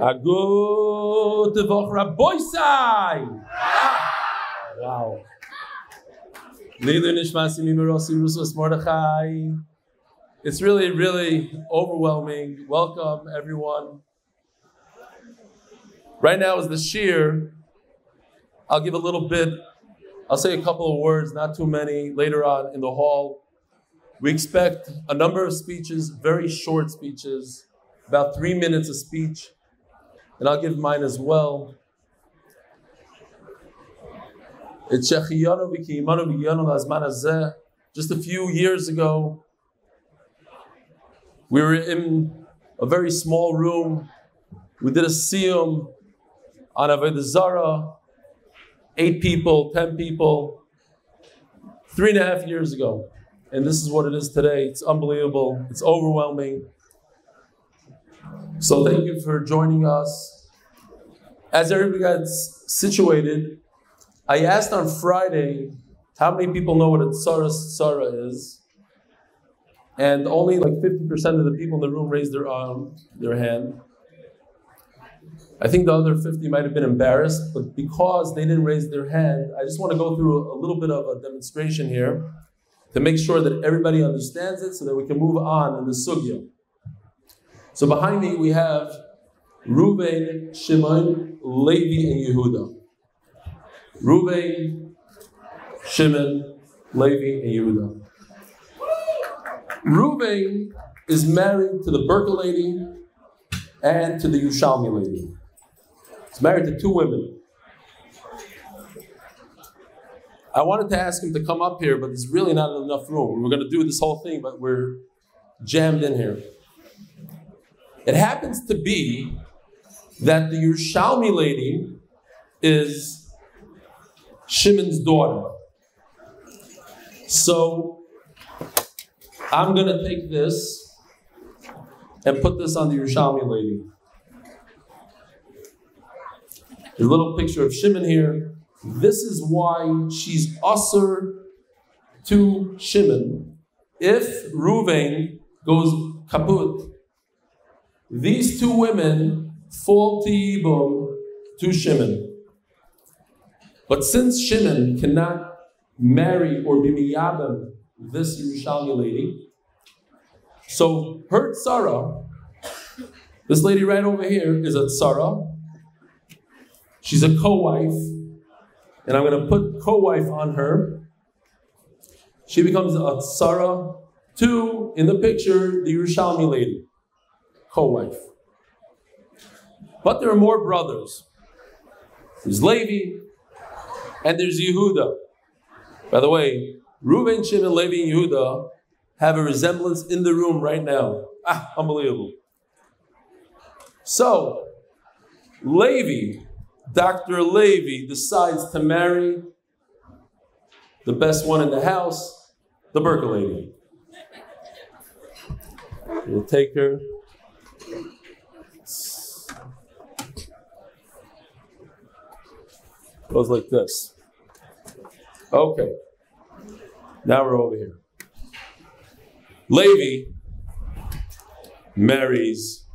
A good Woche, Rabboisai! Ah! Wow. Leilu Nishmasi Mimerosi Rusas Mordechai. It's really, really overwhelming. Welcome, everyone. Right now is the shiur. I'll give a little bit, I'll say a couple of words, not too many, later on in the hall. We expect a number of speeches, very short speeches, about three minutes of speech, and I'll give mine as well. Just a few years ago, we were in a very small room. We did a siyum on Avodah Zarah. Eight people, ten people, three and a half years ago. And this is what it is today. It's unbelievable. It's overwhelming. So thank you for joining us. As everybody got situated, I asked on Friday how many people know what a tsara tsara is. And only like 50% of the people in the room raised their arm, their hand. I think the other 50 might have been embarrassed, but because they didn't raise their hand, I just want to go through a little bit of a demonstration here to make sure that everybody understands it so that we can move on in the sugya. So behind me we have Ruvain, Shimon, Levi, and Yehuda. Ruvain, Shimon, Levi, and Yehuda. Ruvain is married to the Berka lady and to the Yerushalmi lady. He's married to two women. I wanted to ask him to come up here, but there's really not enough room. We were going to do this whole thing, but we're jammed in here. It happens to be that the Yerushalmi lady is Shimon's daughter. So I'm going to take this and put this on the Yerushalmi lady. A little picture of Shimon here. This is why she's usher to Shimon. If Ruvain goes kaput, these two women fall to Yibum to Shimon. But since Shimon cannot marry or be miyabim this Yerushalmi lady, so her tzara, this lady right over here is a tzara. She's a co-wife and I'm going to put co-wife on her. She becomes a tsara. Two, in the picture, the Yerushalmi lady, co-wife. But there are more brothers. There's Levi, and there's Yehuda. By the way, Reuben, Shimon, Levi, and Yehuda have a resemblance in the room right now. Ah, unbelievable. So, Levi Dr. Levi, decides to marry the best one in the house, the Berka lady. We'll take her. Goes like this. Okay. Now we're over here. Levi marries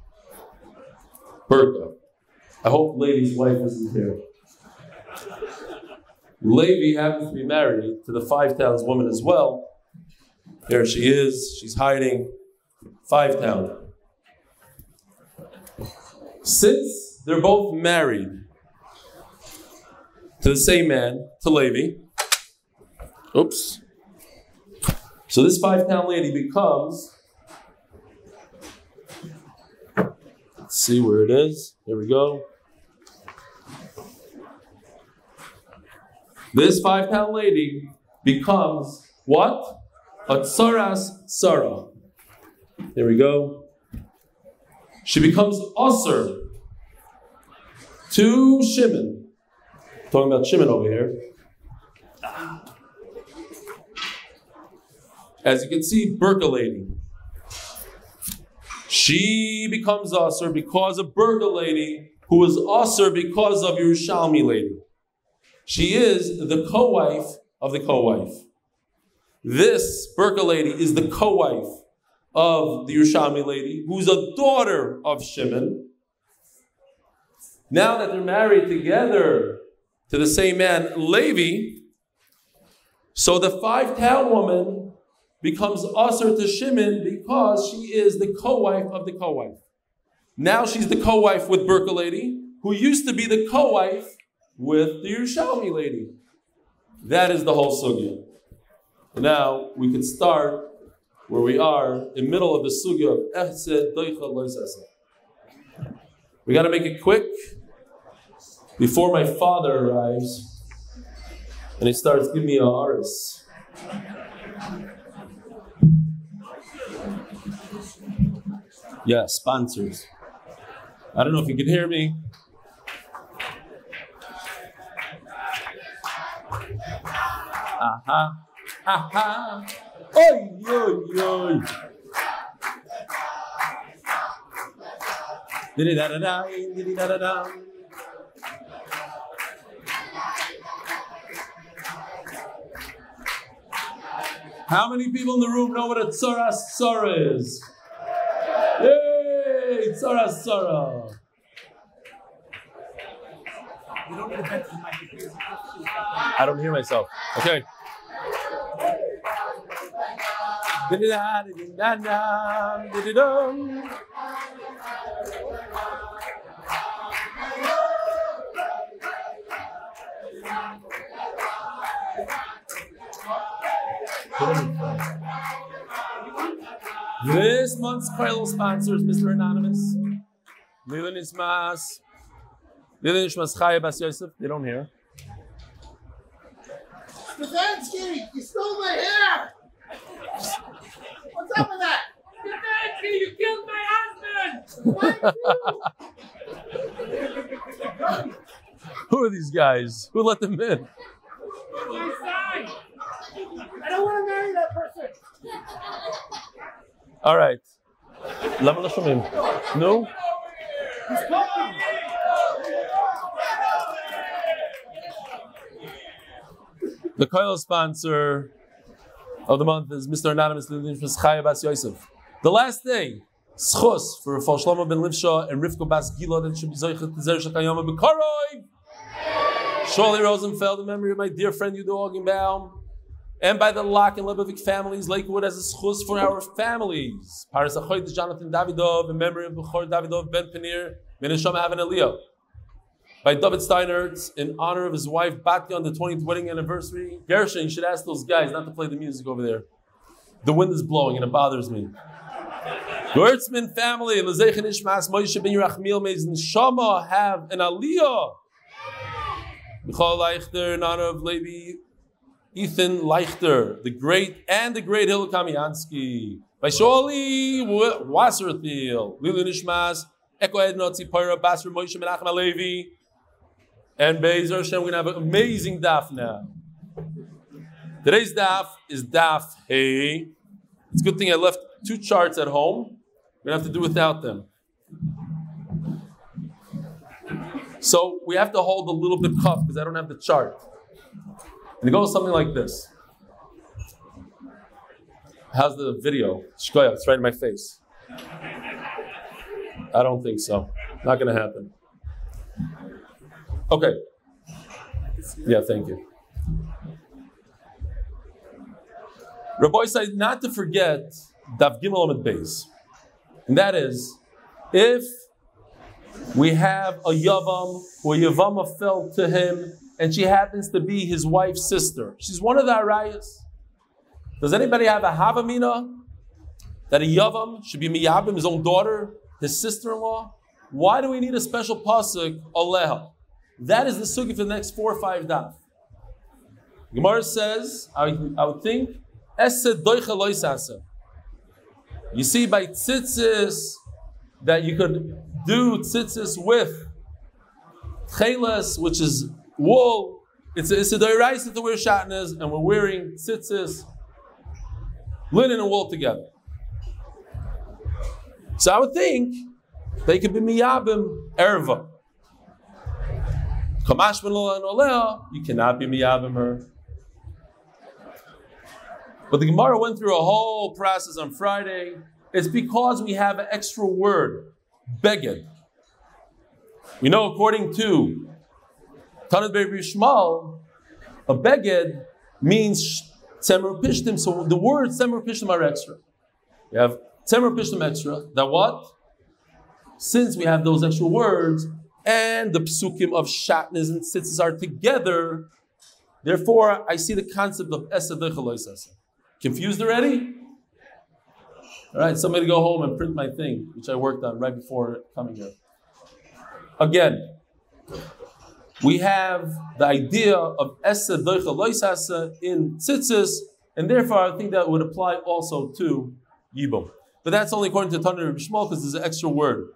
Berka. I hope Levi's wife isn't here. Levi happens to be married to the Five Towns woman as well. There she is. She's hiding. Five Town. Since they're both married to the same man, to Levi, oops. So this Five Town lady becomes, let's see where it is. Here we go. This Five Town lady becomes what? A tsaras tsara. There we go. She becomes usher to Shimon. Talking about Shimon over here. As you can see, lady. She becomes usher because of lady, who was usher because of Yerushalmi lady. She is the co-wife of the co-wife. This Berka lady is the co-wife of the Yerushalmi lady, who's a daughter of Shimon. Now that they're married together to the same man, Levi, so the five town woman becomes usher to Shimon because she is the co-wife of the co-wife. Now she's the co-wife with Burka lady, who used to be the co-wife with the Yerushalmi lady. That is the whole sugya. Now we can start where we are in middle of the sugya of Ehsed Doicha Loisasa. We got to make it quick before my father arrives and he starts giving me a. Yeah, sponsors. I don't know if you can hear me. Uh-huh. Aha. Aha. Oi, oi, oi. Diddy-da-da-da, diddy-da-da-da. How many people in the room know what a tzara tzara is? Yay! Tzara tzara. I don't hear myself. Okay. This month's Koil sponsors Mr. Anonymous, Lila Nismas, Lila Nishmas Chaya Bas Yosef. They don't hear. Stefanski, you stole my hair! What's up with that? Stefanski, you killed my husband! Why you? Who are these guys? Who let them in? My son! I don't want to marry that person. All right. למה לא שומעים? נו? The Koil sponsor of the month is Mr. Anonymous Lilin Chaya Bas Yosef. The last day, schus for Fal Shlomo ben Livsha and Rivka Bas Gila that should be Zoichet Zer Shakayama Bekoroi. Shirley Rosenfeld, in memory of my dear friend Yudo Augenbaum, and by the Lock and Lebovic families, Lakewood as a schus for our families. Paris Achoy Jonathan Davidov, in memory of Bechor Davidov Ben Panir, Menasham Havan Eliyah by David Steinert in honor of his wife Batya on the 20th wedding anniversary. Gershon, you should ask those guys not to play the music over there. The wind is blowing and it bothers me. Gertzman family, Lezeichen Ishmas, Moshe ben Yerachmiel, his neshama have an aliyah. Michal Leichter in honor of Levi Ethan Leichter, the great and the great Hillel Kamiansky. By Sholi Wasserthiel, Lilu Nishmas, Eko Ednotzi Poira Basra Moshe Menachem Alevi. And Bezer Hashem, we're going to have an amazing daf now. Today's daf is daf Hey. It's a good thing I left two charts at home. We're going to have to do without them. So we have to hold a little bit cup because I don't have the chart. And it goes something like this. How's the video? Shkoya, it's right in my face. I don't think so. Not going to happen. Okay. Yeah, thank you. Rabbi said not to forget Dav Gimel Amid Beis. And that is, if we have a Yavam a Yavama fell to him and she happens to be his wife's sister, she's one of the Arayas. Does anybody have a Havamina that a Yavam should be Miyabim, his own daughter, his sister in law? Why do we need a special pasuk, Aleha? That is the sugi for the next four or five daf. Gemara says, I, I would think, you see by tzitzis that you could do tzitzis with cheles, which is wool. It's a, it's a to wear shatnas, and we're wearing tzitzis, linen and wool together. So I would think they could be miyabim erva. Kamash and you cannot be miyabim her. But the Gemara went through a whole process on Friday. It's because we have an extra word, beged. We know according to Tanat Shmal, a beged means tzemer pishtim. So the word tzemer pishtim are extra. We have tzemer pishtim extra. That what? Since we have those extra words and the psukim of shatnez and tzitzis are together, therefore I see the concept of esed Confused already? All right, somebody go home and print my thing, which I worked on right before coming here. Again, we have the idea of Esa Doicha in Tzitzis, and therefore I think that would apply also to Yibum. But that's only according to Tanur Shmuel because there's an extra word.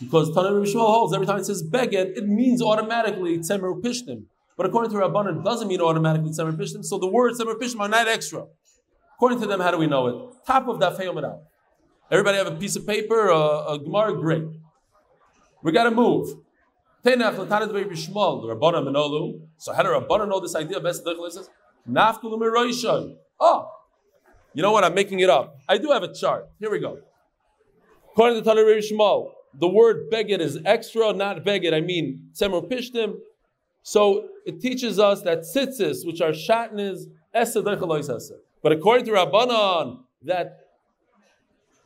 Because Tanur Shmuel holds every time it says Beged, it means automatically Tzemer Pishtim. But according to Rabbanan, it doesn't mean automatically Tzemer Pishtim, so the words Tzemer Pishtim are not extra. According to them, how do we know it? Top of Feyomad Everybody have a piece of paper, a, a Gemara, great. We got to move. So how do Rabbanan know this idea of Esed Oh, ah, you know what? I'm making it up. I do have a chart. Here we go. According to Tanur Shmuel, the word beged is extra, not beged. I mean tzemer pishtim. So it teaches us that tzitzis, which are shatnez, esed But according to Rabbanan, that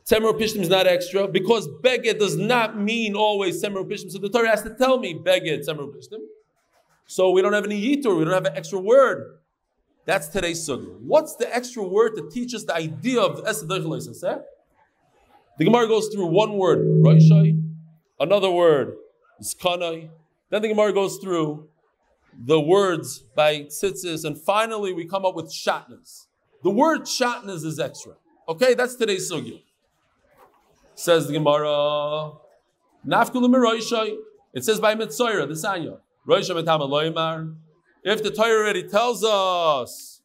Semer Pishtim is not extra because Beged does not mean always Semer Pishtim. So the Torah has to tell me Beged, Semer Pishtim. So we don't have any Yitur, we don't have an extra word. That's today's sugi. What's the extra word to teach us the idea of Esed The Gemara goes through one word, Roishai, another word, Iskanai. Then the Gemara goes through the words by tzitzis, and finally we come up with shatnas. The word shatnas is extra. Okay, that's today's sugya. Says the Gemara, Nafkulu It says by Mitzayra, the Sanya. Roisha Metama Loimar. If the Torah already tells us,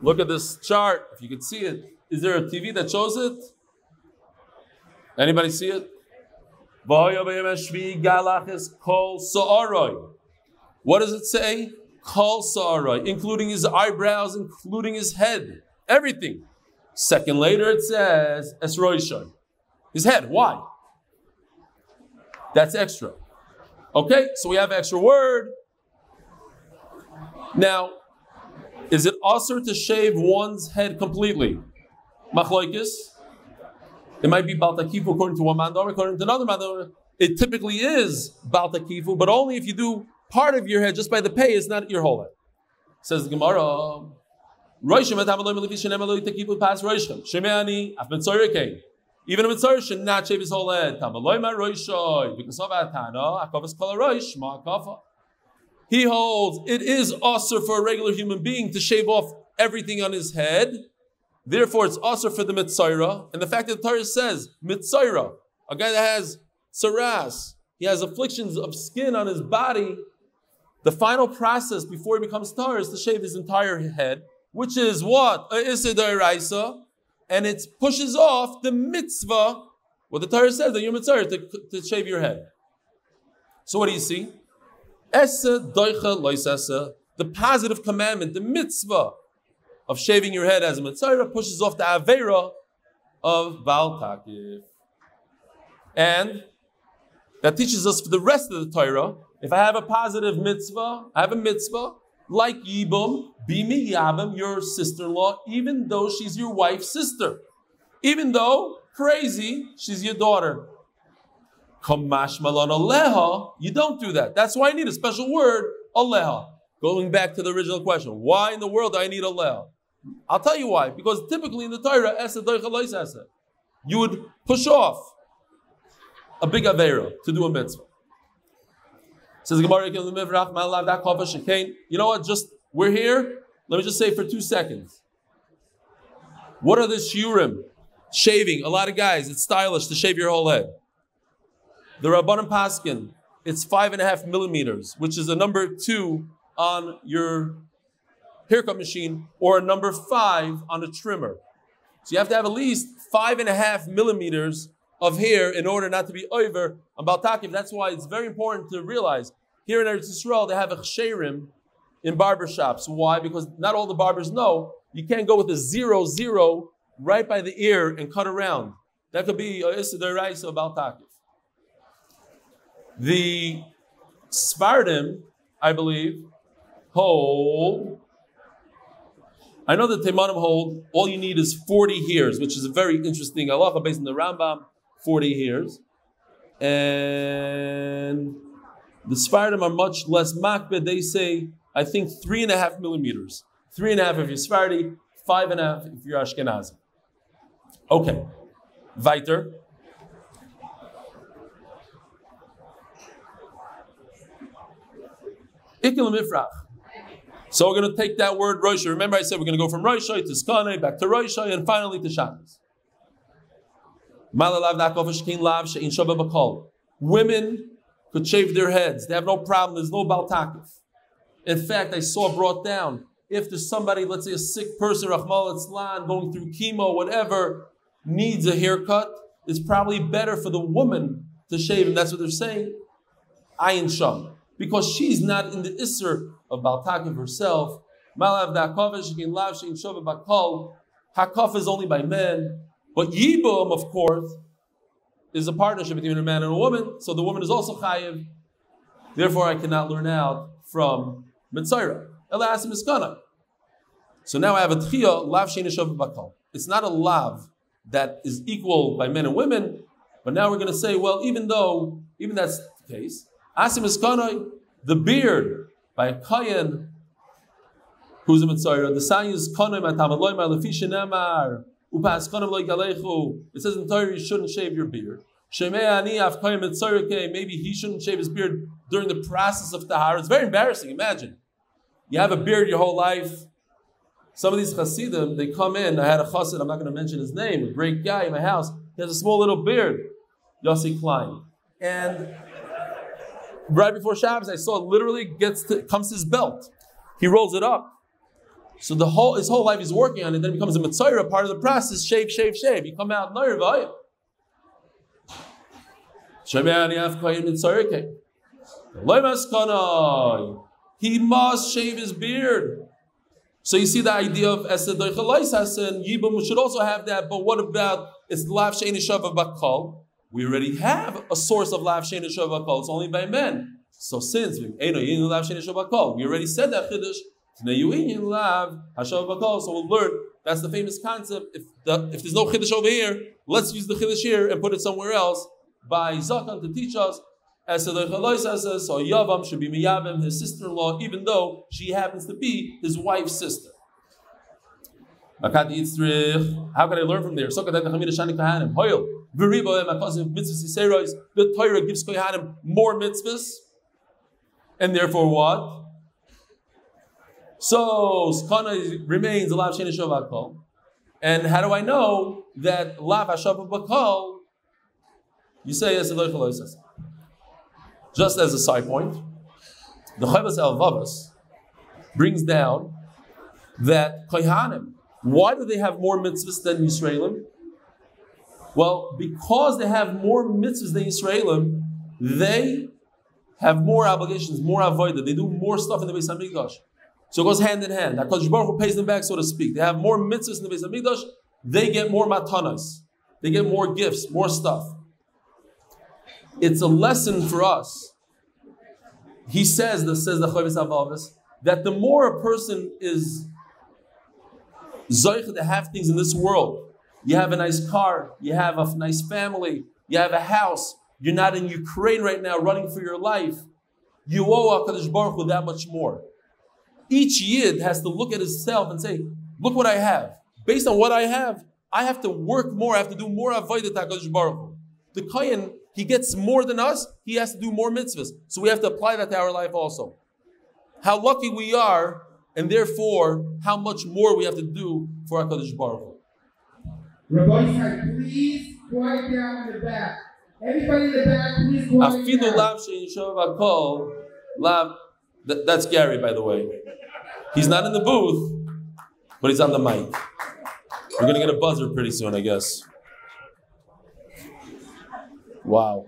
look at this chart, if you can see it. Is there a TV that shows it? Anybody see it? What does it say? Kol Sa'arai, including his eyebrows, including his head, everything. Second later it says Esroishon. His head. Why? That's extra. Okay, so we have extra word. Now, is it also to shave one's head completely? Machloikis. It might be Baltakifu according to one mandor, according to another mandor. It typically is Baltakifu, but only if you do part of your head just by the pay, it's not your whole head. Says the Gemara. Roishim et Hamaloi Melifi Shenem Eloi Tekipu Pas Roishim. Shemeani Af came. Even a Mitzorah should not shave his whole head. Tamaloi Ma Roishoi. Because of Atana, Akovas Kol Roish Ma Kafa. He holds it is also for a regular human being to shave off everything on his head. Therefore, it's also for the Mitzorah. And the fact that the Torah says Mitzorah, a guy that has saras, he has afflictions of skin on his body. The final process before he becomes tar is to shave his entire head which is what? A Issa and it pushes off the mitzvah, what the Torah says, the Yom Mitzvah, to, to shave your head. So what do you see? Loisesa, the positive commandment, the mitzvah of shaving your head as a mitzvah pushes off the avera of Baal Takif. And that teaches us for the rest of the Torah, if I have a positive mitzvah, I have a mitzvah, like Yibum, Bimi Yavim, your sister-in-law, even though she's your wife's sister. Even though, crazy, she's your daughter. Kamash malon aleha, you don't do that. That's why I need a special word, aleha. Going back to the original question, why in the world do I need aleha? I'll tell you why. Because typically in the Torah, you would push off a big avera to do a mitzvah. Says Gemara, you know what? Just we're here. Let me just say for two seconds. What are the shiurim? Shaving. A lot of guys, it's stylish to shave your whole head. The Rabbanim Paskin, it's five and a half millimeters, which is a number two on your haircut machine, or a number five on a trimmer. So you have to have at least five and a half millimeters of here in order not to be over on Baltakiv. That's why it's very important to realize here in Eretz Yisrael they have a chsherim in barbershops. Why? Because not all the barbers know you can't go with a zero zero right by the ear and cut around. That could be a Issa or Baltakif. The Sfardim, I believe, hold. I know that Teimanim hold all you need is 40 years, which is a very interesting halacha based on the Rambam, 40 years. And the Sfardim are much less makbid. They say, I think, three and a half millimeters. Three and a half if you're Sephardi, five and a half if you're Ashkenazi. Okay. Weiter. Ikil. So we're going to take that word Rosh. Remember, I said we're going to go from Rosh to Skane, back to Rosh, and finally to Shabbos. Women could shave their heads. They have no problem. There's no baltakif. In fact, I saw brought down if there's somebody, let's say a sick person, Rachmana litzlan, going through chemo, whatever, needs a haircut, it's probably better for the woman to shave, and that's what they're saying. Ayin Sham. Because she's not in the Isser of Baltakif herself. Malav Dakavish, Lav is only by men. But Yibum, of course, is a partnership between a man and a woman, so the woman is also chayiv. Therefore, I cannot learn out from Mitzayra. Elasim is. So now I have a tchiyah, lav shenishav bakal. It's not a lav that is equal by men and women, but now we're going to say, well, even though, even that's the case, asim is the beard by a kayan who's a mitzayra, the kana matamad loy It says in Torah you shouldn't shave your beard. Maybe he shouldn't shave his beard during the process of tahara. It's very embarrassing. Imagine you have a beard your whole life. Some of these chassidim, they come in. I had a chassid, I'm not going to mention his name, a great guy in my house. He has a small little beard, Yossi Klein. And right before Shabbos, I saw it literally gets to, comes his belt. He rolls it up. So the whole his whole life he's working on it, then it becomes a mitzvah, part of the process, shave, shave, shave. You come out, nervaya. He must shave his beard. So you see the idea of Esed and Yibum should also have that, but what about it's Lav Shein Bakal? We already have a source of Lav Shein Bakal, it's only by men. So since we already said that Chiddush, so we'll learn that's the famous concept. If, the, if there's no Chiddush over here, let's use the Chiddush here and put it somewhere else by Zakan to teach us as the says, so Yavam should be Miyabim, his sister-in-law, even though she happens to be his wife's sister. How can I learn from there? The Torah gives Kohanim more mitzvahs, and therefore what? So Skana remains a lav sheni shavakol. And how do I know that lav hashav bakol? You say yes. Just as a side point, the Chovos HaLevavos brings down that Kohanim, why do they have more mitzvahs than Yisraelim? Well, because they have more mitzvahs than Yisraelim, they have more obligations, more avoided. They do more stuff in the Beis Hamikdash. So it goes mm-hmm. hand in hand. HaKadosh Baruch Hu pays them back, so to speak. They have more mitzvahs in the Beis Hamikdash. They get more matanas. They get more gifts, more stuff it's a lesson for us. He says, that says the Chovos HaLevavos, that the more a person is zoich to have things in this world, you have a nice car, you have a nice family, you have a house, you're not in Ukraine right now running for your life, you owe HaKadosh Baruch Hu that much more. Each yid has to look at himself and say, look what I have. Based on what I have, I have to work more, I have to do more avodah HaKadosh Baruch Hu. The Kayan he gets more than us, he has to do more mitzvahs. So we have to apply that to our life also. How lucky we are, and therefore, how much more we have to do for HaKadosh Baruch Hu. Rabbi please quiet down in the back. Everybody in the back, please quiet down. Lav, that's Gary, by the way. He's not in the booth, but he's on the mic. We're going to get a buzzer pretty soon, I guess. Wow.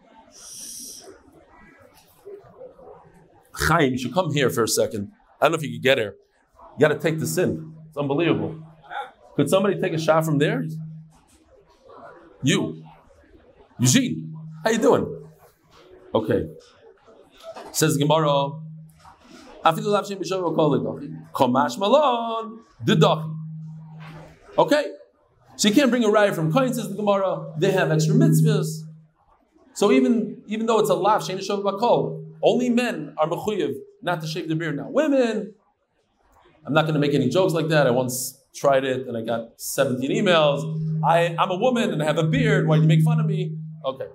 Chaim, you should come here for a second. I don't know if you could get here. You got to take this in. It's unbelievable. Could somebody take a shot from there? You. Eugene, how you doing? Okay. Says Gemara, Afidu lav shem b'shavu kol ledachi. Komash malon didachi. Okay, so you can't bring a riot from Kohen, says the Gemara. They have extra mitzvahs. So even even though it's a lav shem b'shavu bakol, only men are mechuyev not to shave their beard. Now women, I'm not going to make any jokes like that. I once tried it and I got 17 emails. I, I'm a woman and I have a beard. Why do you make fun of me? Okay.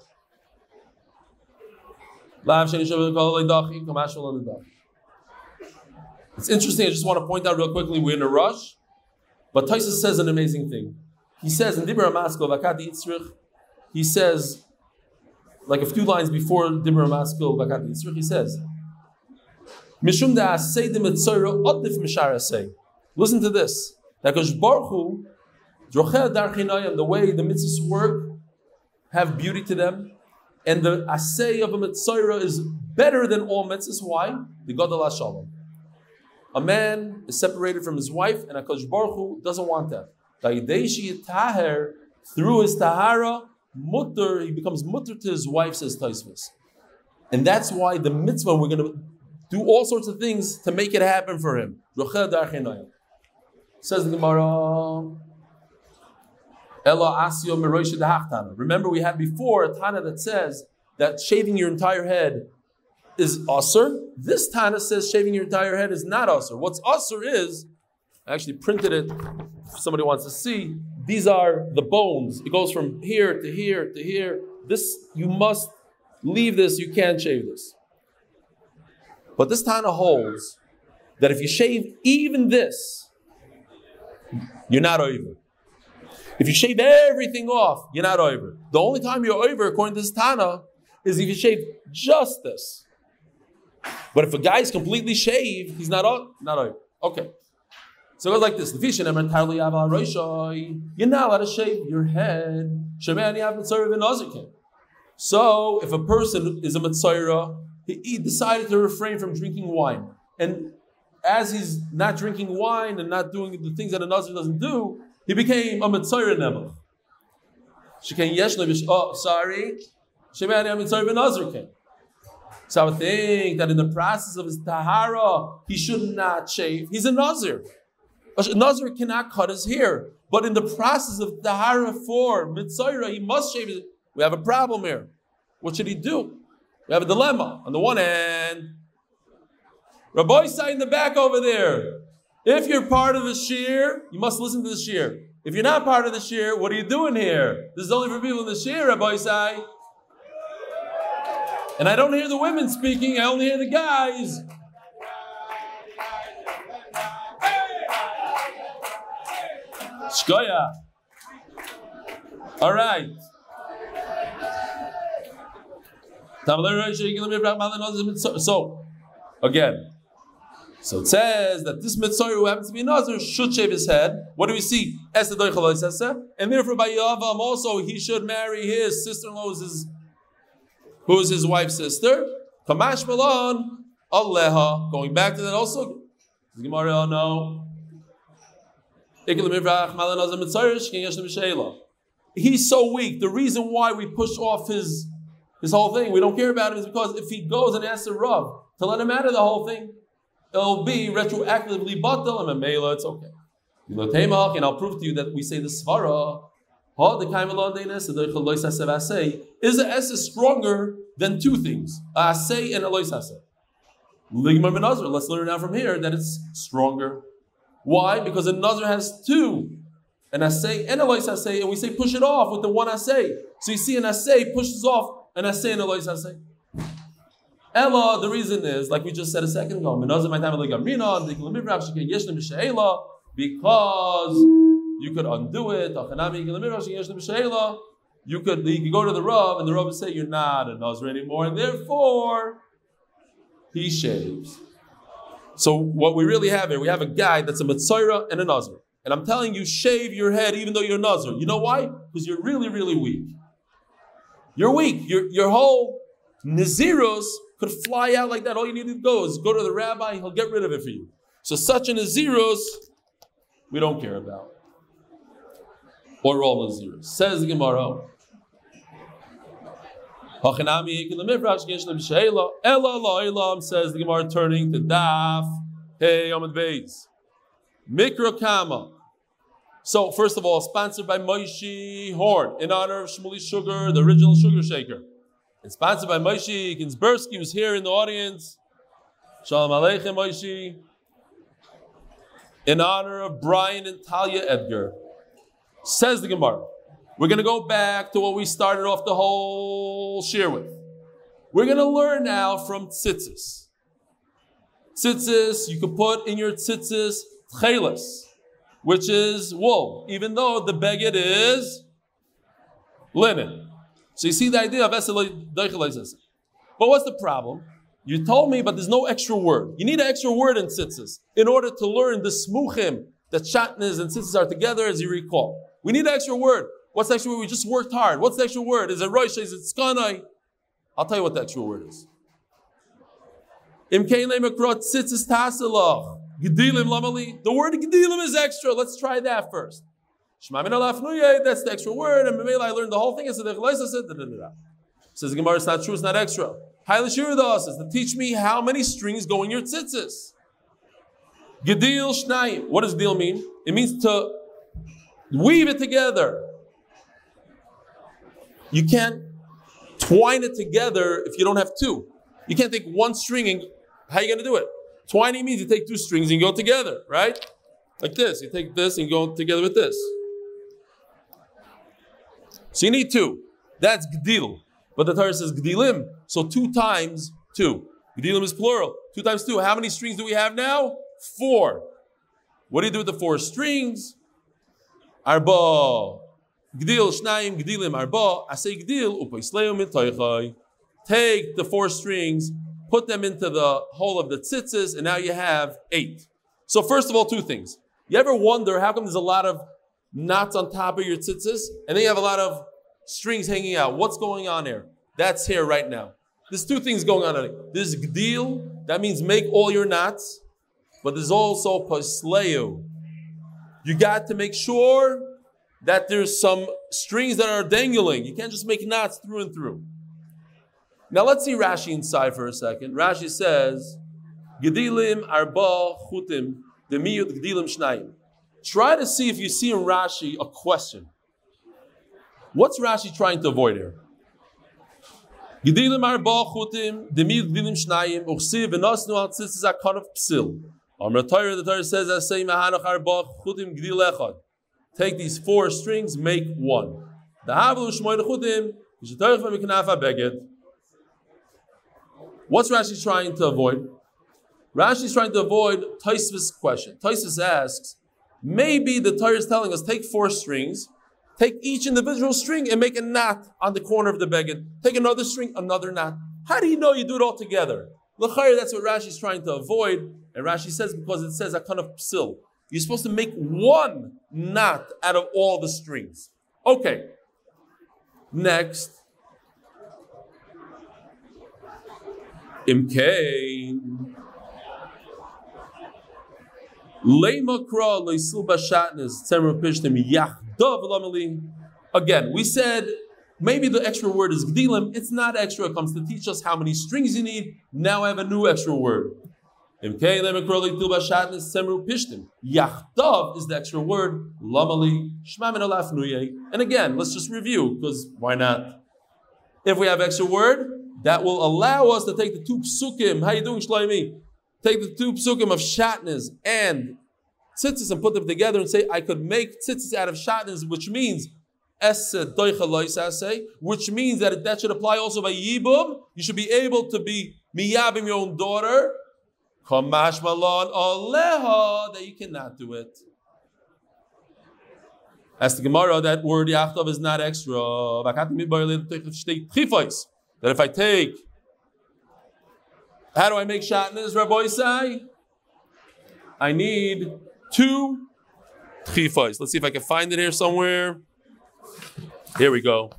It's interesting. I just want to point out real quickly. We're in a rush, but Tyson says an amazing thing. He says in Dibra Maskil, Vakati Yitzrich, he says, like a few lines before Dibra Maskil, Vakati Yitzrich, he says, Mishum da asay asay. Listen to this. That goes Baruch Hu, the way the mitzvahs work, have beauty to them, and the assay of a mitzayra is better than all mitzvahs. Why? The Gadol Shalom. A man is separated from his wife, and Akash Baruch Hu doesn't want that. Through his tahara, mutter, he becomes mutter to his wife, says Taisvis. And that's why the mitzvah, we're going to do all sorts of things to make it happen for him. Says the Gemara. Remember, we had before a Tana that says that shaving your entire head is usr. This Tana says shaving your entire head is not usr. What's usr is, I actually printed it if somebody wants to see. These are the bones. It goes from here to here to here. This, you must leave this, you can't shave this. But this Tana holds that if you shave even this, you're not over. If you shave everything off, you're not over. The only time you're over, according to this Tana, is if you shave just this. But if a guy is completely shaved, he's not not over. Okay. So it goes like this. You're not allowed to shave your head. So if a person is a Mitzayra, he decided to refrain from drinking wine. And as he's not drinking wine and not doing the things that a Nazir doesn't do, he became a Mitzayra Nebuch. Oh, sorry. So I would think that in the process of his tahara, he should not shave. He's a Nazir. A Nazir cannot cut his hair. But in the process of tahara for Mitzayra, he must shave it. We have a problem here. What should he do? We have a dilemma. On the one hand, Rabbi Isai in the back over there. If you're part of the shiur, you must listen to the shiur. If you're not part of the shiur, what are you doing here? This is only for people in the shiur, Rabbi Isai. And I don't hear the women speaking, I only hear the guys. Shkoya. All right. So, again, so it says that this Mitzvah who happens to be Nazir should shave his head. What do we see? And therefore, by Yavam also, he should marry his sister-in-law, who's his, who's his wife's sister. Kamash Malon, Aleha. Going back to that also. He's so weak. The reason why we push off his his whole thing, we don't care about him, is because if he goes and asks the Rav to let him out of the whole thing, it'll be retroactively batal and mela, it's okay. And I'll prove to you that we say the svara, is a S is stronger than two things, say and a loisase. Let's learn now from here that it's stronger. Why? Because a nazar has two, an assay and a loisase, and we say push it off with the one assay. So you see, an assay pushes off an assay and a loisase. Ella, the reason is, like we just said a second ago, because you could undo it. You could, you could go to the Rav, and the Rav would say, You're not a Nazir anymore, and therefore he shaves. So, what we really have here, we have a guy that's a Mitzayra and a Nazir. And I'm telling you, shave your head even though you're a Nazir. You know why? Because you're really, really weak. You're weak. Your, your whole Naziros could fly out like that. All you need to go is go to the rabbi, he'll get rid of it for you. So such a Naziros, we don't care about. Or all Naziros. Says the Gemara. Says the Gemara turning to Daf. Hey, Amad Beis. Mikra Kama. So, first of all, sponsored by Moshe Horn in honor of Shmuley Sugar, the original sugar shaker. And sponsored by Moshe Ginsbursky, who's here in the audience. Shalom Aleichem, Moshe. In honor of Brian and Talia Edgar. Says the Gemara. We're going to go back to what we started off the whole shiur with. We're going to learn now from tzitzis. Tzitzis, you could put in your tzitzis tchelis, which is wool, even though the beged is linen. So you see the idea of esel But what's the problem? You told me, but there's no extra word. You need an extra word in tzitzis in order to learn the smuchim that shatnez and tzitzis are together, as you recall. We need an extra word. What's the extra word? We just worked hard. What's the extra word? Is it roish? Is it skanai? I'll tell you what the extra word is. The word gedilim is extra. Let's try that first. That's the extra word, and maybe I learned the whole thing. I Says the Gemara, it's not true, it's not extra. Highly Shiradas says to teach me how many strings go in your tzitzis. Gedil Shnayim. What does deal mean? It means to weave it together. You can't twine it together if you don't have two. You can't take one string and how are you going to do it? Twining means you take two strings and go together, right? Like this. You take this and go together with this. So you need two. That's gdil. But the Torah says gdilim. So two times two. Gdilim is plural. Two times two. How many strings do we have now? Four. What do you do with the four strings? Arba. Gdil shnayim gdilim arba. I say gdil upaisleum Take the four strings, put them into the hole of the tzitzis, and now you have eight. So first of all, two things. You ever wonder how come there's a lot of knots on top of your tzitzis, and then you have a lot of strings hanging out? What's going on here? That's here right now. There's two things going on. Here. There's gdil, that means make all your knots, but there's also pasleo. You got to make sure that there's some strings that are dangling. You can't just make knots through and through. Now let's see Rashi inside for a second. Rashi says, Gedilim arba chutim demiyut gedilim shnayim. Try to see if you see in Rashi a question. What's Rashi trying to avoid here? Gedilim arba chutim demiyut gedilim shnayim uchsiv v'nosnu al tzitzis akon of psil. Amr Torah, the Torah says, "Asay mahanach arba chutim. Take these four strings, make one. What's Rashi trying to avoid? Rashi is trying to avoid Taisvis' question. Taisvis asks, maybe the Torah is telling us take four strings, take each individual string and make a knot on the corner of the beged. Take another string, another knot. How do you know you do it all together? L'chayr, that's what Rashi is trying to avoid. And Rashi says because it says a kind of psil. You're supposed to make one knot out of all the strings. Okay. Next. Imkain. Again, we said maybe the extra word is gdilim. It's not extra. It comes to teach us how many strings you need. Now I have a new extra word. Yachdav is the extra word. And again, let's just review because why not? If we have extra word, that will allow us to take the two psukim. How you doing, Shloimi? Take the two psukim of shatnez and tzitzis and put them together and say, I could make tzitzis out of shatnez, which means which means that that should apply also by yibum. You should be able to be miyabim your own daughter. Kamash malon oleha that you cannot do it. As the Gemara, that word yachtav is not extra. That if I take, how do I make shatnez, Rabbi Isai? I need two tchifais. Let's see if I can find it here somewhere. Here we go.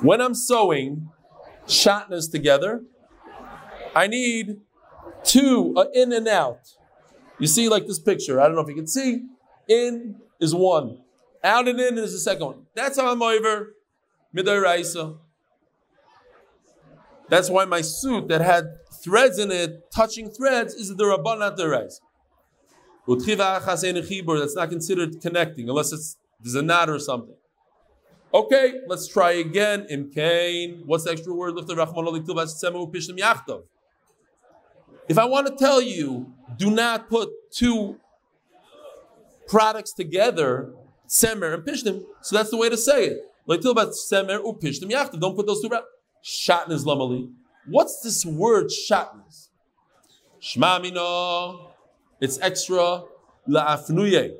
When I'm sewing shatnez together, I need two, uh, in and out. You see, like this picture. I don't know if you can see. In is one. Out and in is the second one. That's how I'm over. Midairaisa. That's why my suit that had threads in it, touching threads, is the Rabban, not the Reis. That's not considered connecting unless it's there's a knot or something. Okay, let's try again. In Cain, what's the extra word? If I want to tell you, do not put two products together, semer and pishtim, so that's the way to say it. semer u Don't put those two products. Shatnez lamali. What's this word shatnez? Shmamino. It's extra la'afnuye.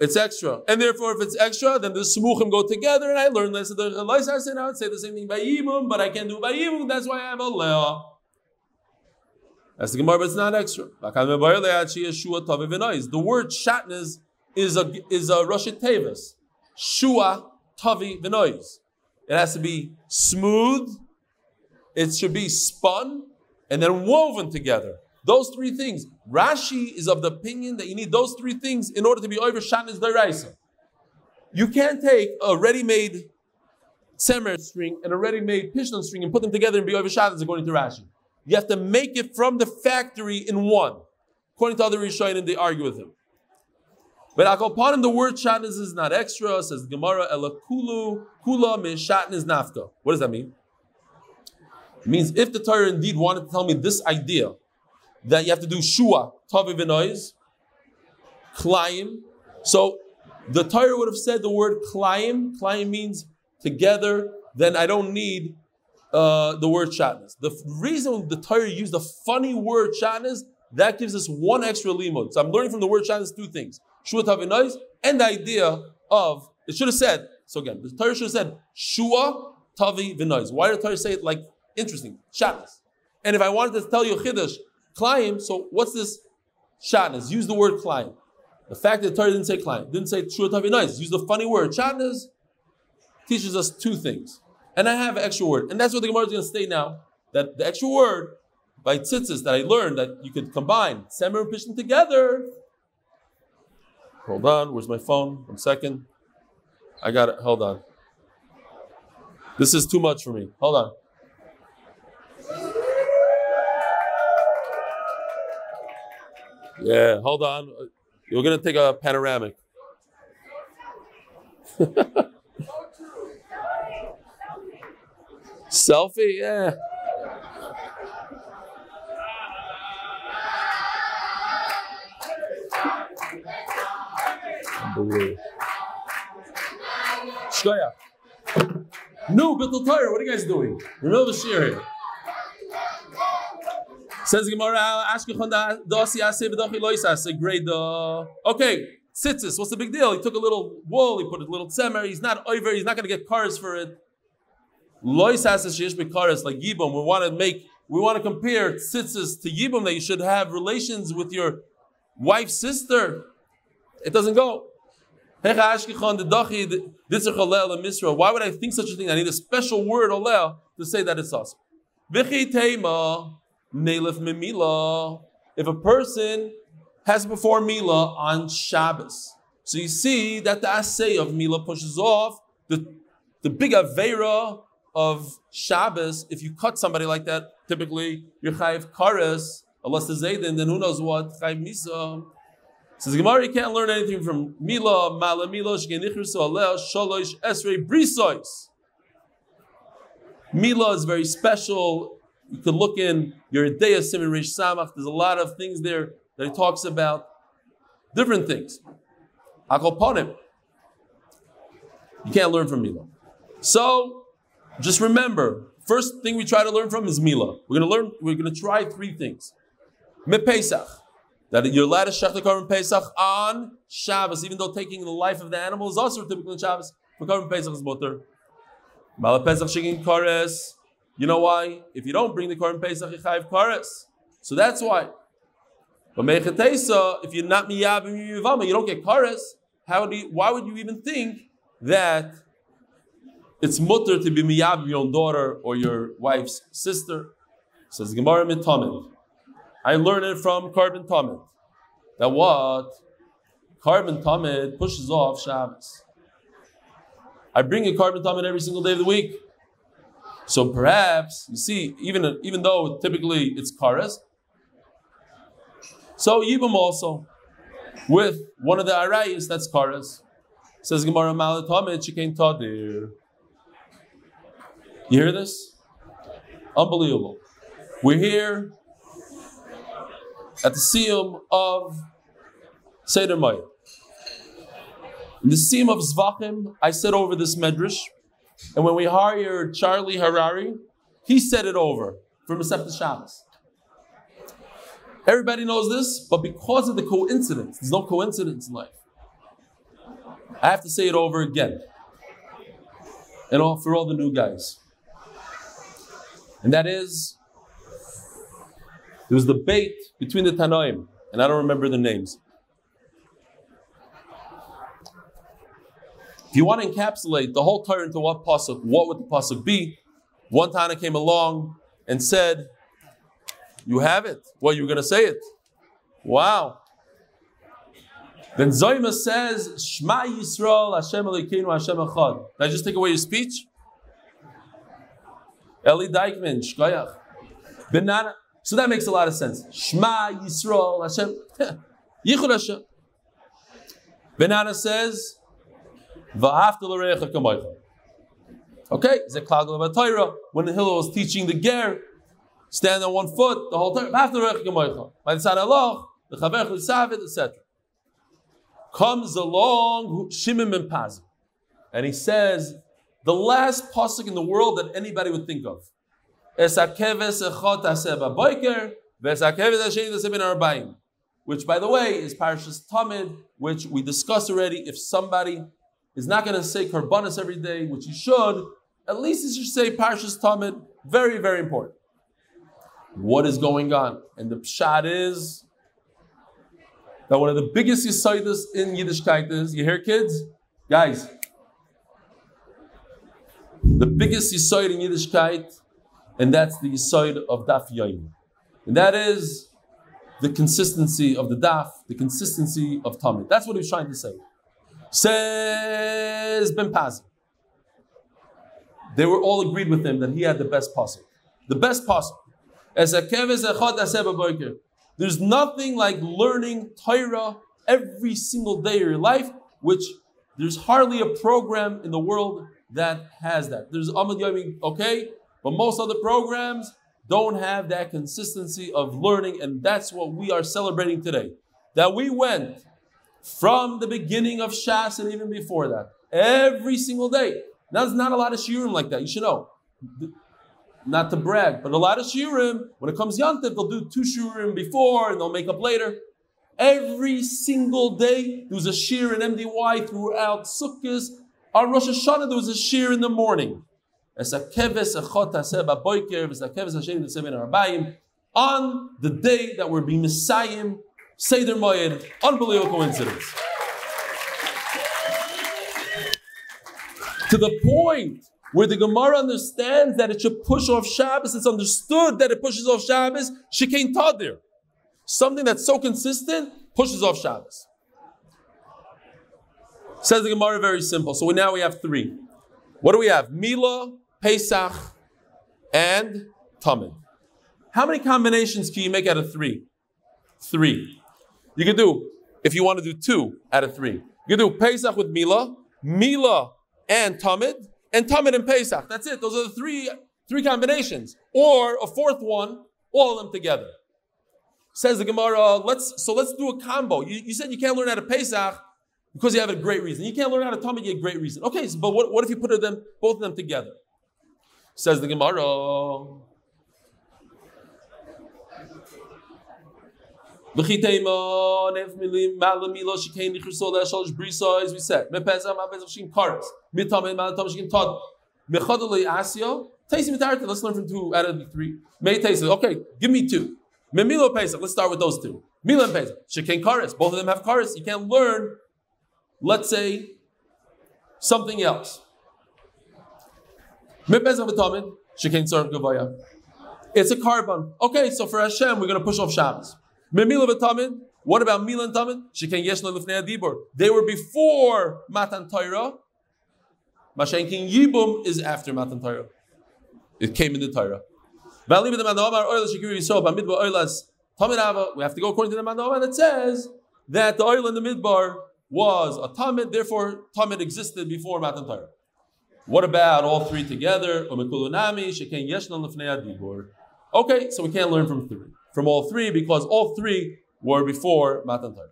It's extra. And therefore, if it's extra, then the smuchim go together, and I learned this. I would say the same thing by Yibum, but I can't do by Yibum, that's why I have a Leah. That's the Gemara, but it's not extra. The word shatnez is a is a roshei teivos. Shua Tavi Vinois. It has to be smooth, it should be spun, and then woven together. Those three things. Rashi is of the opinion that you need those three things in order to be over Shatnez Daraisa. You can't take a ready-made semer string and a ready-made pishtan string and put them together and be over Shatnez according to Rashi. You have to make it from the factory in one. According to other Rishonim, they argue with him. But Akopanim, the word Shatnez is not extra, says Gemara, Elakulu, Kula, Min Shatnez Nafta. What does that mean? It means if the Torah indeed wanted to tell me this idea, that you have to do shua, tavi v'nois, klayim. So the Torah would have said the word klayim. Klayim means together. Then I don't need uh, the word shatnez. The reason the Torah used the funny word shatnez, that gives us one extra limud. So I'm learning from the word shatnez two things: shua tavi v'nois, and the idea of it should have said. So again, the Torah should have said shua tavi v'nois. Why did the Torah say it like interesting shatnez? And if I wanted to tell you chiddush Klayim, so what's this shatnez? Use the word klayim. The fact that the Torah didn't say klayim, didn't say true nice. use the funny word. Shatnez teaches us two things. And I have an extra word. And that's what the Gemara is going to state now. That the extra word by tzitzis that I learned that you could combine semer and pishtim together. Hold on, where's my phone? One second. I got it. Hold on. This is too much for me. Hold on. Yeah, hold on. You're gonna take a panoramic. Selfie, yeah. Unbelievable. Shkoya. No, Bittul Torah, what are you guys doing? Remember the shiur here. Says Gemara, a great uh, Okay, tzitzis, what's the big deal? He took a little wool, he put a little tzemer, he's not over, he's not going to get kares for it. Loisas is sheyesh bekaris, like yibum. We want to make, we want to compare tzitzis to yibum, that you should have relations with your wife's sister. It doesn't go. Why would I think such a thing? I need a special word, oleh, to say that it's Mimila. If a person has before Mila on Shabbos. So you see that the assay of Mila pushes off the, the big Avera of Shabbos. If you cut somebody like that, typically you're Chayiv Kares, unless the Zaydin, then who knows what, Chayiv Misa. Says Gemara, you can't learn anything from Mila, Mala Mila, Shgenichris, Aleh, Shalosh, Esrei, Brisois. Mila is very special. You could look in your Yoreh De'ah Simon Rish Samach. There's a lot of things there that he talks about. Different things. Akoponim. You can't learn from Mila. So just remember, first thing we try to learn from is Mila. We're gonna learn, we're gonna try three things. Me Pesach. That you're allowed to shech the korban Pesach on Shabbos, even though taking the life of the animal is also typical in Shabbos. For korban Pesach is mutter. Mala Pesach shigin kores. You know why? If you don't bring the Korban Pesach, you chayiv kares. So that's why. But Mechatesa, if you're not miyabim yivama, you don't get kares. How do you, why would you even think that it's mutter to be miyabim your daughter or your wife's sister? Says Gemara mitamid. I learned it from Korban Tamid. That what? Korban Tamid pushes off Shabbos. I bring a Korban Tamid every single day of the week. So perhaps you see, even even though typically it's karas, so Yibam also with one of the arayis that's karas. Says Gemara Malatomit Shikain Tadir. You hear this? Unbelievable. We're here at the Siyum of Seder Mayim. In the Siyum of Zvachim, I said over this medrash, and when we hired Charlie Harary, he said it over for Masechet Shabbos. Everybody knows this, but because of the coincidence, there's no coincidence in life. I have to say it over again. And all for all the new guys. And that is there was debate between the Tanoim, and I don't remember the names. If you want to encapsulate the whole Torah into what pasuk, what would the pasuk be? One Tana came along and said, "You have it. Well, you were going to say it. Wow. Ben Zoma says, Shema Yisrael, Hashem Elokeinu, Hashem Echad. Did I just take away your speech? Eli Dykman, Shkoyach. Ben Nanas. So that makes a lot of sense. Shema Yisrael, Hashem. Yichud Hashem. Ben Nanas says, V'hafta l'reich kamaycha. Okay, Zeklagel Torah. When the Hillel was teaching the ger, stand on one foot, the whole time. V'hafta l'reich kamaycha. By the side of Allah, the chaver l'savet, etc comes along Shimon ben Paz, and he says the last pasuk in the world that anybody would think of. Which, by the way, is Parashas Tamid, which we discussed already. If somebody is not going to say Karbanis every day, which he should, at least he should say Parashas Tamid. Very, very important. What is going on? And the pshat is that one of the biggest yisoidas in Yiddishkeit is, you hear kids? Guys, the biggest yisoid in Yiddishkeit, and that's the yisoid of Daf Yoim. And that is the consistency of the Daf, the consistency of Talmud. That's what he's trying to say. Says Ben Paz. They were all agreed with him that he had the best possible. The best echad there's nothing like learning Torah every single day of your life, which there's hardly a program in the world that has that. There's Amad Yomi, okay, but most other programs don't have that consistency of learning, and that's what we are celebrating today. That we went from the beginning of Shas and even before that, every single day. There's not a lot of shiurim like that. You should know not to brag, but a lot of shiurim, when it comes Yantiv, they'll do two shiurim before and they'll make up later. Every single day, there was a shiur in MDY throughout Sukkot. On Rosh Hashanah, there was a shiur in the morning. On the day that we're being mesayem, Seder Moed, unbelievable coincidence. To the point where the Gemara understands that it should push off Shabbos, it's understood that it pushes off Shabbos, Shekain Tadir. Something that's so consistent pushes off Shabbos. Says the Gemara very simple. So now we have three. What do we have? Mila, Pesach, and Tamid. How many combinations can you make out of three? Three. You can do, if you want to do two out of three, you can do Pesach with Mila, Mila and Tamid, and Tamid and Pesach. That's it. Those are the three, three combinations. Or a fourth one, all of them together. Says the Gemara, let's so let's do a combo. You, you said you can't learn how to Pesach because you have a great reason. You can't learn how to Tamid, you have a great reason. Okay, so, but what, what if you put them both of them together? Says the Gemara. Let's learn from two out of the three. Okay, give me two. Let's start with those two. Mila and Pesach. Both of them have Karis. You can't learn, let's say, something else. It's a korban. Okay, so for Hashem, we're going to push off Shabbos. What about Mila and Tamid? Shekain Yeshna Lifnei Adibur. They were before Matan Torah. Mashenkin Yibum is after Matan Torah. It came in the Torah. We have to go according to the Manoma it says that the oil in the midbar was a tamid, therefore tamid existed before Matan Torah. What about all three together? Umm okay, so we can't learn from three, from all three, because all three were before Matan Torah.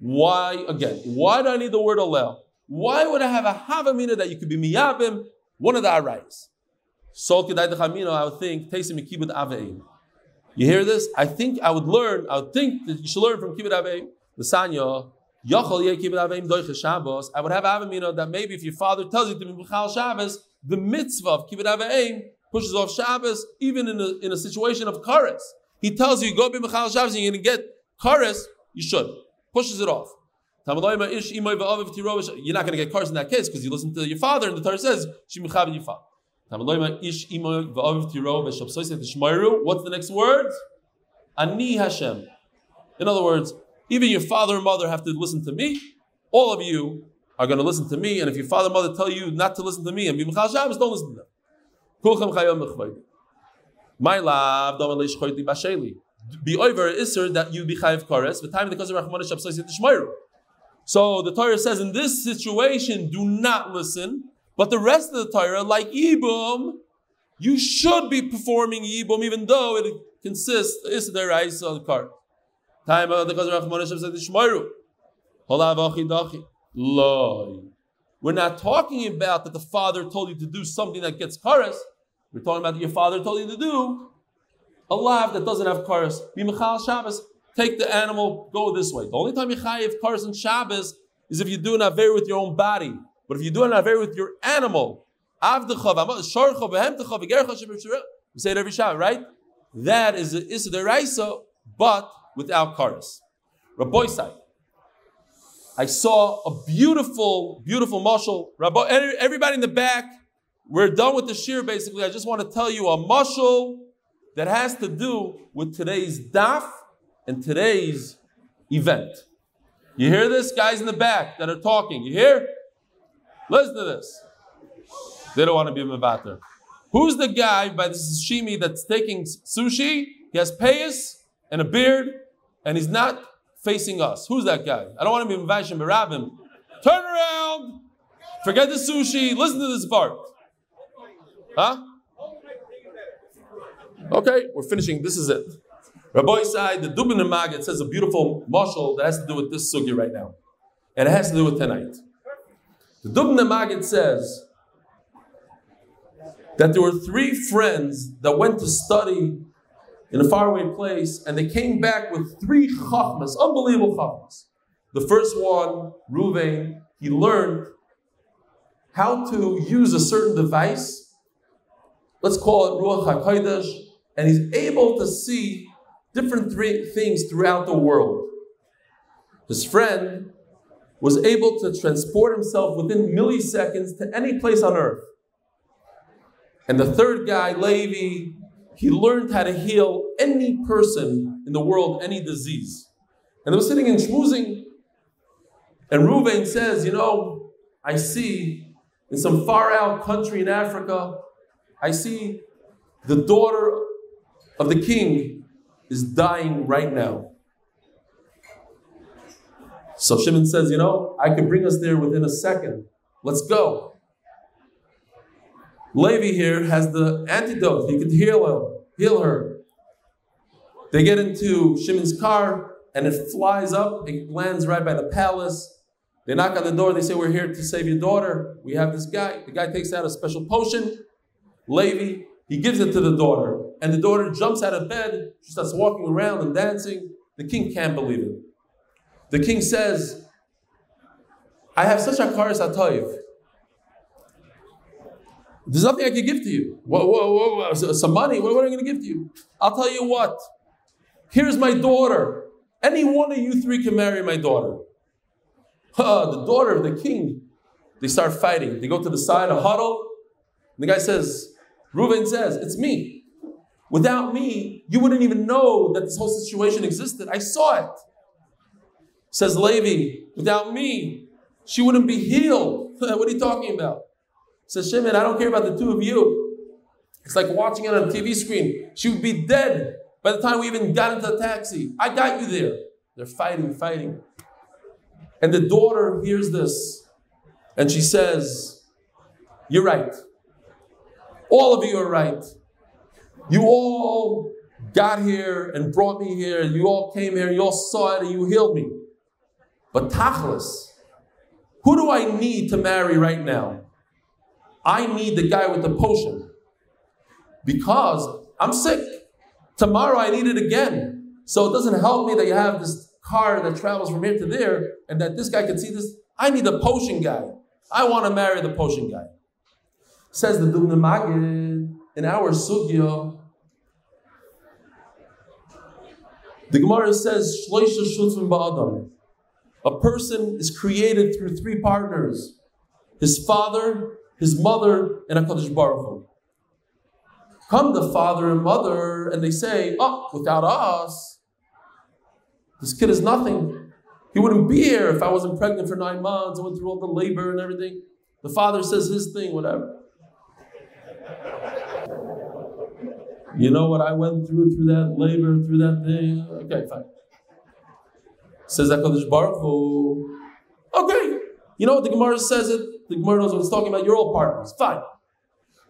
Why again? Why do I need the word alel? Why would I have a havamina that you could be miyabim, one of the arayis? Sol I would think, You hear this? I think I would learn, I would think that you should learn from kibbut aveim. The sanya, I would have avamina that maybe if your father tells you to be Michal Shabbos, the mitzvah of kibbut aveim pushes off Shabbos, even in a, in a situation of kares. He tells you, go be Michal Shabbos and you're going to get kares, you should. Pushes it off. You're not going to get kares in that case because you listen to your father and the Torah says, What's the next word? Ani Hashem. In other words, even your father and mother have to listen to me. All of you are going to listen to me, and if your father and mother tell you not to listen to me and be Michal Shabbos, don't listen to them. My love, be over iser that you be chayiv kores. The time the cousin Rachmanish Shabsai So the Torah says in this situation, do not listen but the rest of the Torah, like Yibum, you should be performing Yibum even though it consists the rice on the cart. Time of the. We're not talking about that the father told you to do something that gets karas. We're talking about that your father told you to do a lav that doesn't have karas. Be Michal Shabbos. Take the animal, go this way. The only time you chayiv karas and Shabbos is if you do an aver with your own body. But if you do an aver with your animal, we say it every Shabbat, right? That is the raisa, but without. Rabbi side. I saw a beautiful, beautiful. Rabbi, everybody in the back, we're done with the shiur basically. I just want to tell you a mushal that has to do with today's daf and today's event. You hear this? Guys in the back that are talking. You hear? Listen to this. They don't want to be Mavatar. Who's the guy by the sashimi that's taking sushi? He has payas and a beard, and he's not facing us. Who's that guy? I don't want to be Mavashim Barabim. Turn around! Forget the sushi. Listen to this part. Huh? Okay, we're finishing. This is it. Rabbi side, the Dubna says a beautiful mashal that has to do with this sugya right now. And it has to do with tonight. The Magid says that there were three friends that went to study in a faraway place, and they came back with three chachmas, unbelievable chachmas. The first one, Ruvain, he learned how to use a certain device. Let's call it Ruach HaKodesh, and he's able to see different three things throughout the world. His friend was able to transport himself within milliseconds to any place on earth. And the third guy, Levi, he learned how to heal any person in the world, any disease. And they were sitting and schmoozing. And Ruvain says, You know, I see in some far out country in Africa, I see the daughter of the king is dying right now. So Shimon says, you know, I could bring us there within a second. Let's go. Levi here has the antidote. He could heal her, heal her. They get into Shimon's car and it flies up. It lands right by the palace. They knock on the door. They say, We're here to save your daughter. We have this guy. The guy takes out a special potion. Levi, he gives it to the daughter. And the daughter jumps out of bed. She starts walking around and dancing. The king can't believe it. The king says, I have such a karas atoiv. There's nothing I can give to you. What, what, what, some money? What, what am I going to give to you? I'll tell you what. Here's my daughter. Any one of you three can marry my daughter. Uh, the daughter of the king. They start fighting. They go to the side, a huddle. The guy says, Reuven says, It's me. Without me, you wouldn't even know that this whole situation existed. I saw it. Says Levi, without me, she wouldn't be healed. what are you talking about? Says Shimon, I don't care about the two of you. It's like watching it on a TV screen. She would be dead by the time we even got into the taxi. I got you there. They're fighting, fighting. And the daughter hears this and she says, You're right. All of you are right. You all got here and brought me here. You all came here, you all saw it, and you healed me. But Tachlis, who do I need to marry right now? I need the guy with the potion. Because I'm sick. Tomorrow I need it again. So it doesn't help me that you have this car that travels from here to there and that this guy can see this. I need a potion guy. I want to marry the potion guy. Says the Dubna Magid in our Sugya. The Gemara says, Shloisha Shutzim Ba'adam. A person is created through three partners his father, his mother, and HaKadosh Baruch Hu. Come the father and mother, and they say, Oh, without us, this kid is nothing. He wouldn't be here if I wasn't pregnant for nine months. I went through all the labor and everything. The father says his thing, whatever. You know what I went through, through that labor, through that thing? Okay, fine. Says HaKadosh Baruch Hu. Okay. You know what the Gemara says it? The Gemara knows what it's talking about. You're all partners. Fine.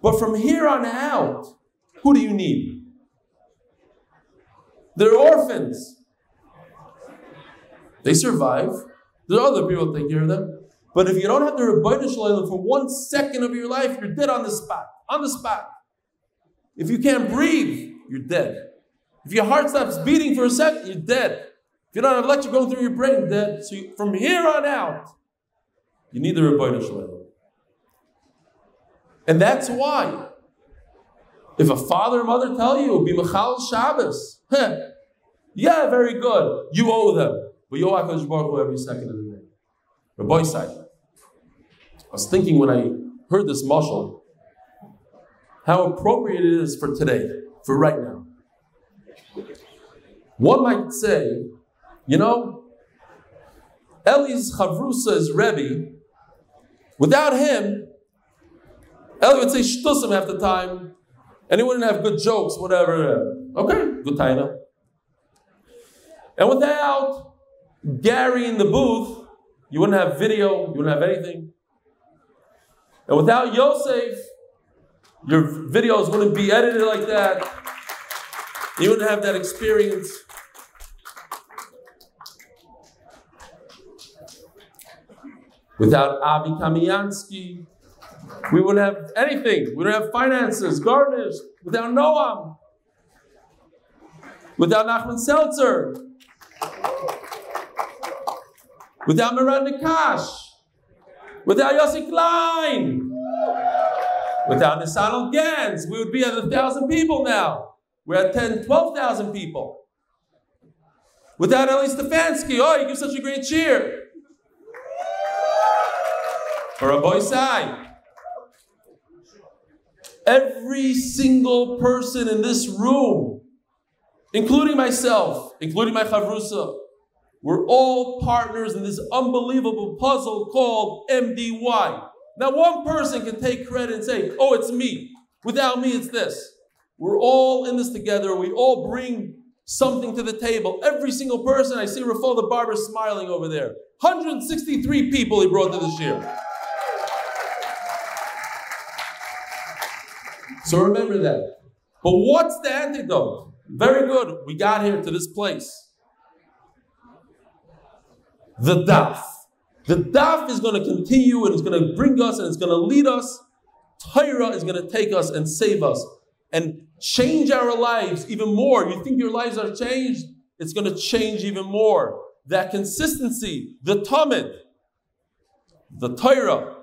But from here on out, who do you need? They're orphans. They survive. There are other people that take care of them. But if you don't have the Ribono Shel Olam for one second of your life, you're dead on the spot. On the spot. If you can't breathe, you're dead. If your heart stops beating for a second, you're dead. If you don't have electric going through your brain, dead. So you, from here on out, you need the Ribono Shel Olam. And that's why, if a father or mother tell you, be Michal Shabbos, yeah, very good. You owe them. But you owe HaKadosh Baruch every second of the day. Rabbi side. I was thinking when I heard this mashal, how appropriate it is for today, for right now. One might say, you know, Eli's Chavrusa is Rebbe. Without him, Eli would say shtusim half the time, and he wouldn't have good jokes, whatever. Okay, good taina. And without Gary in the booth, you wouldn't have video, you wouldn't have anything. And without Yosef, your videos wouldn't be edited like that. You wouldn't have that experience. Without Avi Kamiansky, we wouldn't have anything. We wouldn't have finances, gardeners. Without Noam. Without Nachman Seltzer. Without Miranda Kash. Without Yossi Klein. Without Nisanel Gans, we would be at a thousand people now. We're at 10, 12,000 people. Without Eli Stefanski, oh, you give such a great cheer. For a boy side. Every single person in this room, including myself, including my chavrusa, we're all partners in this unbelievable puzzle called MDY. Now, one person can take credit and say, oh, it's me. Without me, it's this. We're all in this together. We all bring something to the table. Every single person, I see Rafal the barber smiling over there. 163 people he brought to this year. So remember that. But what's the antidote? Very good. We got here to this place. The daf. The daf is going to continue and it's going to bring us and it's going to lead us. Torah is going to take us and save us and change our lives even more. You think your lives are changed? It's going to change even more. That consistency, the Talmud, the Torah,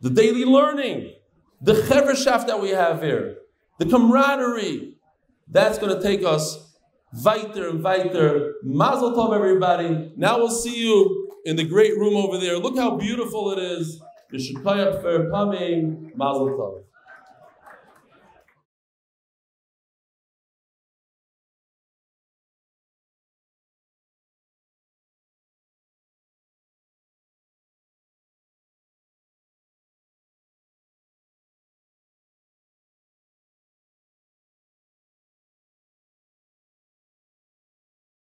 the daily learning, the chevershaft that we have here, the camaraderie, that's going to take us weiter and weiter. Mazel tov, everybody. Now we'll see you in the great room over there. Look how beautiful it is. You should pay up for coming. Mazel tov.